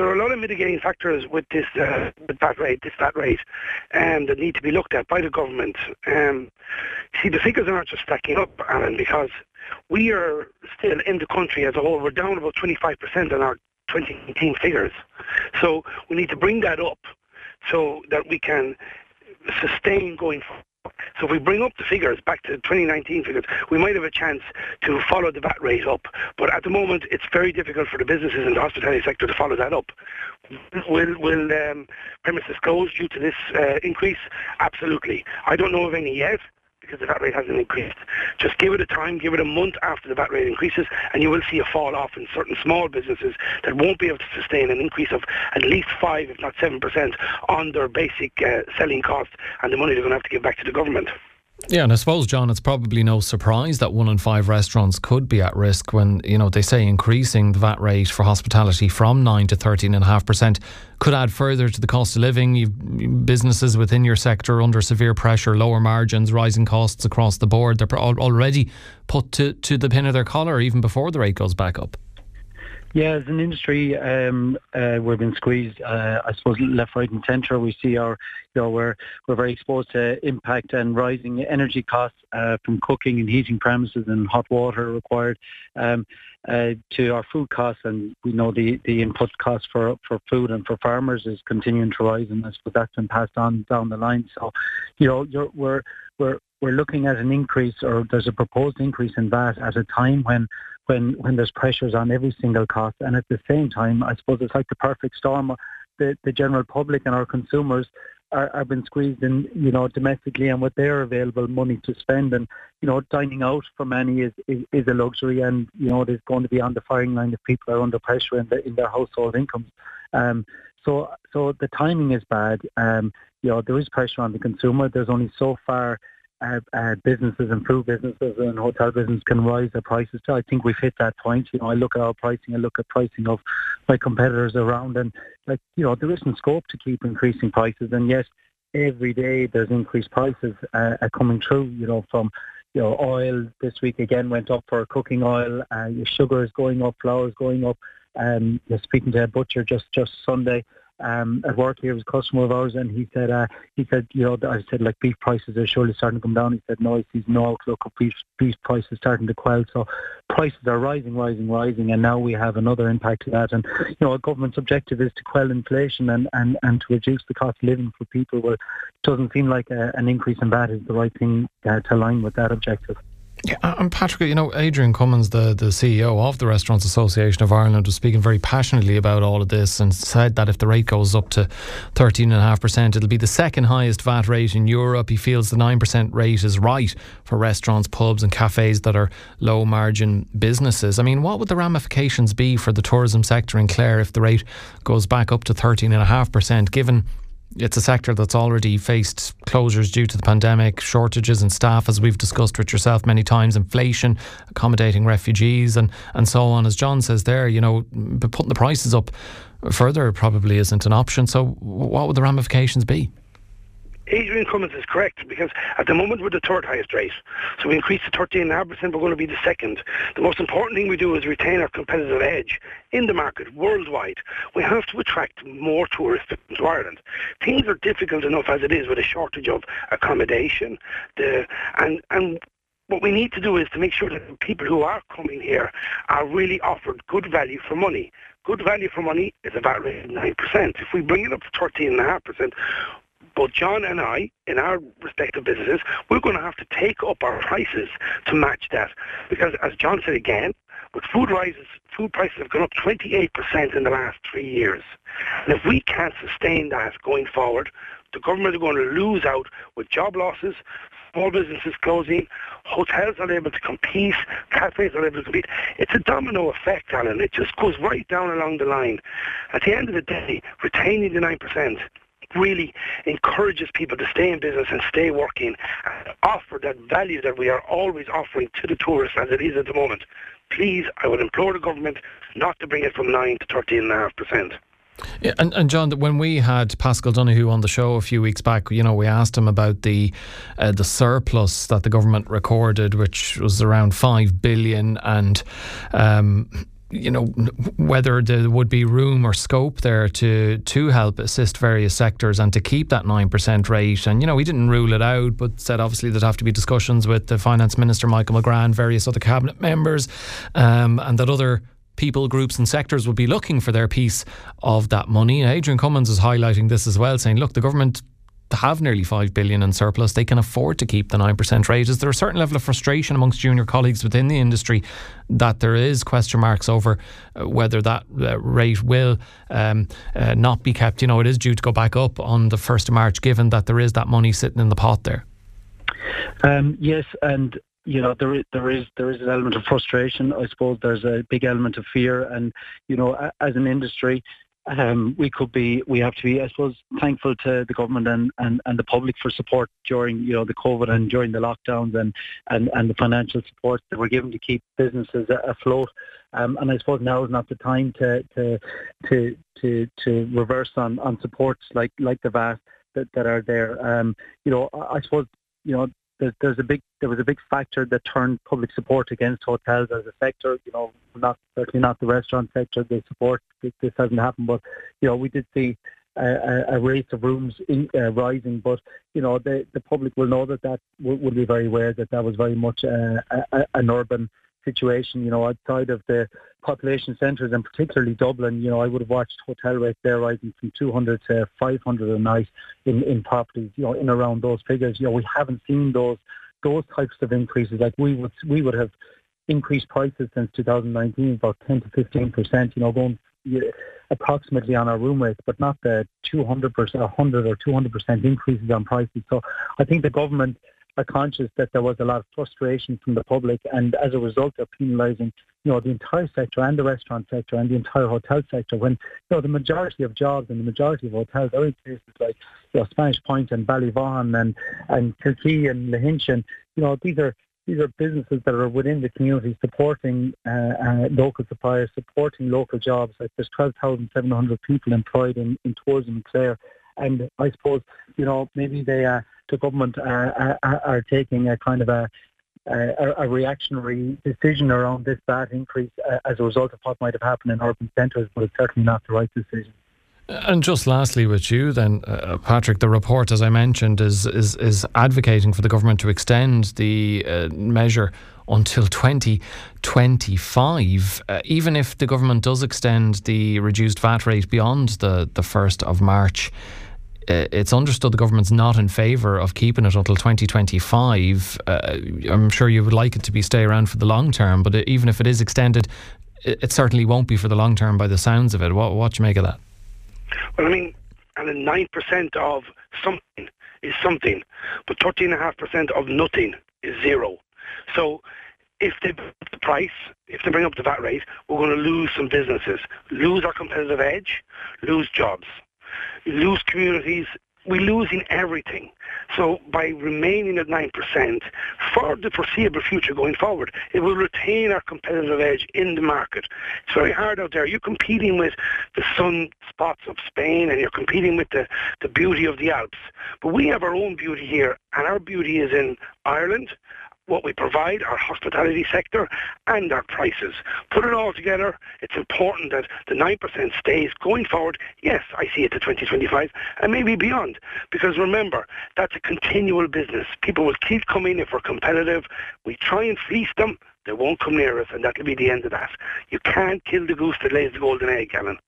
there are a lot of mitigating factors with this uh, with that rate, this that rate, um, that need to be looked at by the government. Um, see, the figures are not just stacking up, Alan, because we are still in the country as a whole. We're down about 25% on our 2018 figures. So we need to bring that up so that we can sustain going forward. So if we bring up the figures back to 2019 figures, we might have a chance to follow the VAT rate up. But at the moment, it's very difficult for the businesses in the hospitality sector to follow that up. Will, will um, premises close due to this uh, increase? Absolutely. I don't know of any yet because the VAT rate hasn't increased. Just give it a time, give it a month after the VAT rate increases, and you will see a fall off in certain small businesses that won't be able to sustain an increase of at least 5, if not 7%, on their basic uh, selling cost and the money they're going to have to give back to the government. Yeah, and I suppose, John, it's probably no surprise that one in five restaurants could be at risk when, you know, they say increasing the VAT rate for hospitality from 9 to 13.5% could add further to the cost of living. You've businesses within your sector under severe pressure, lower margins, rising costs across the board. They're already put to, to the pin of their collar even before the rate goes back up. Yeah, as an industry, um, uh, we've been squeezed. Uh, I suppose left, right, and centre. We see our, you know, we're we're very exposed to impact and rising energy costs uh, from cooking and heating premises and hot water required, um, uh, to our food costs, and we know the, the input costs for for food and for farmers is continuing to rise, and I suppose that's been passed on down the line. So, you know, we're we're we're looking at an increase, or there's a proposed increase in VAT at a time when when when there's pressures on every single cost, and at the same time, I suppose it's like the perfect storm. The the general public and our consumers are, been squeezed in, you know, domestically and with their available money to spend. And, you know, dining out for many is, is, is a luxury and, you know, it is going to be on the firing line if people are under pressure in, the, in their household incomes. Um, so, so the timing is bad. Um, you know, there is pressure on the consumer. There's only so far uh, uh, businesses and food businesses and hotel business can rise their prices. So I think we've hit that point. You know, I look at our pricing, I look at pricing of my competitors around, and like you know, there isn't scope to keep increasing prices, and yet every day there's increased prices uh, coming through. You know, from you know, oil this week again went up for cooking oil. Uh, your sugar is going up, flour is going up. Um, speaking to a butcher just just Sunday um, at work here was a customer of ours, and he said, uh, he said, you know, I said like beef prices are surely starting to come down. He said, no, he sees no outlook of beef beef prices starting to quell. So prices are rising, rising, rising, and now we have another impact to that. And you know, a government's objective is to quell inflation and and and to reduce the cost of living for people. Well, it doesn't seem like a, an increase in VAT is the right thing uh, to align with that objective. Yeah, and Patrick, you know, Adrian Cummins, the, the CEO of the Restaurants Association of Ireland, was speaking very passionately about all of this and said that if the rate goes up to 13.5%, it'll be the second highest VAT rate in Europe. He feels the 9% rate is right for restaurants, pubs, and cafes that are low margin businesses. I mean, what would the ramifications be for the tourism sector in Clare if the rate goes back up to 13.5%, given it's a sector that's already faced closures due to the pandemic, shortages in staff, as we've discussed with yourself many times, inflation, accommodating refugees, and, and so on. As John says there, you know, putting the prices up further probably isn't an option. So, what would the ramifications be? Adrian Cummins is correct because at the moment we're the third highest rate. So we increase to 13.5%, we're going to be the second. The most important thing we do is retain our competitive edge in the market worldwide. We have to attract more tourists to Ireland. Things are difficult enough as it is with a shortage of accommodation. The, and, and what we need to do is to make sure that the people who are coming here are really offered good value for money. Good value for money is a VAT rate of 9%. If we bring it up to 13.5%, both John and I, in our respective businesses, we're going to have to take up our prices to match that. Because as John said again, with food rises, food prices have gone up 28% in the last three years. And if we can't sustain that going forward, the government are going to lose out with job losses, small businesses closing, hotels are able to compete, cafes are able to compete. It's a domino effect, Alan. It just goes right down along the line. At the end of the day, retaining the 9% really encourages people to stay in business and stay working and offer that value that we are always offering to the tourists as it is at the moment. Please, I would implore the government not to bring it from 9 to 13.5%. Yeah, and, and John, when we had Paschal Donohoe on the show a few weeks back, you know, we asked him about the uh, the surplus that the government recorded, which was around five billion, and um, you know whether there would be room or scope there to to help assist various sectors and to keep that nine percent rate. And you know, we didn't rule it out, but said obviously there'd have to be discussions with the finance minister Michael McGrath, various other cabinet members, um, and that other people, groups, and sectors would be looking for their piece of that money. Adrian Cummins is highlighting this as well, saying, look, the government have nearly 5 billion in surplus they can afford to keep the 9% rate. Is there a certain level of frustration amongst junior colleagues within the industry that there is question marks over uh, whether that uh, rate will um, uh, not be kept? You know it is due to go back up on the 1st of March given that there is that money sitting in the pot there. Um, yes and you know there there is there is an element of frustration. I suppose there's a big element of fear, and you know as an industry, um, we could be we have to be I suppose thankful to the government and, and, and the public for support during you know the COVID and during the lockdowns and, and, and the financial support that we're given to keep businesses afloat. Um, and I suppose now is not the time to to to to, to reverse on, on supports like like the VAT that, that are there. Um, you know I suppose you know there's a big there was a big factor that turned public support against hotels as a sector. You know, not certainly not the restaurant sector. They support this, hasn't happened, but you know we did see a, a rate of rooms in, uh, rising. But you know the the public will know that that will, will be very aware that that was very much uh, a, an urban situation, you know, outside of the population centres and particularly Dublin, you know, I would have watched hotel rates there rising from 200 to 500 a night in, in properties, you know, in around those figures. You know, we haven't seen those those types of increases. Like we would we would have increased prices since 2019 about 10 to 15 percent. You know, going approximately on our room rates, but not the 200 percent, 100 or 200 percent increases on prices. So I think the government are conscious that there was a lot of frustration from the public, and as a result, they're penalising, you know, the entire sector and the restaurant sector and the entire hotel sector. When you know the majority of jobs and the majority of hotels are in places like you know, Spanish Point and Ballyvaughan and and Kilkee and Lahinch, you know these are these are businesses that are within the community supporting uh, uh, local suppliers, supporting local jobs. Like there's 12,700 people employed in, in tourism in Clare. And I suppose, you know, maybe they. Uh, the government are, are, are taking a kind of a, a, a, reactionary decision around this VAT increase uh, as a result of what might have happened in urban centres, but it's certainly not the right decision. And just lastly, with you, then, uh, Patrick, the report, as I mentioned, is is is advocating for the government to extend the uh, measure until 2025. Uh, even if the government does extend the reduced VAT rate beyond the the first of March, uh, it's understood the government's not in favour of keeping it until 2025. Uh, I'm sure you would like it to be stay around for the long term, but even if it is extended, it, certainly won't be for the long term by the sounds of it. What, what do you make of that? Well, I mean, and 9% of something is something, but 13.5% of nothing is zero. So if they bring up the price, if they bring up the VAT rate, we're going to lose some businesses, lose our competitive edge, lose jobs lose communities, we lose in everything. So by remaining at 9% for the foreseeable future going forward, it will retain our competitive edge in the market. It's very hard out there. You're competing with the sun spots of Spain and you're competing with the, the beauty of the Alps. But we have our own beauty here and our beauty is in Ireland, what we provide, our hospitality sector, and our prices. Put it all together, it's important that the 9% stays going forward. Yes, I see it to 2025 and maybe beyond. Because remember, that's a continual business. People will keep coming if we're competitive. We try and fleece them. They won't come near us, and that'll be the end of that. You can't kill the goose that lays the golden egg, Alan.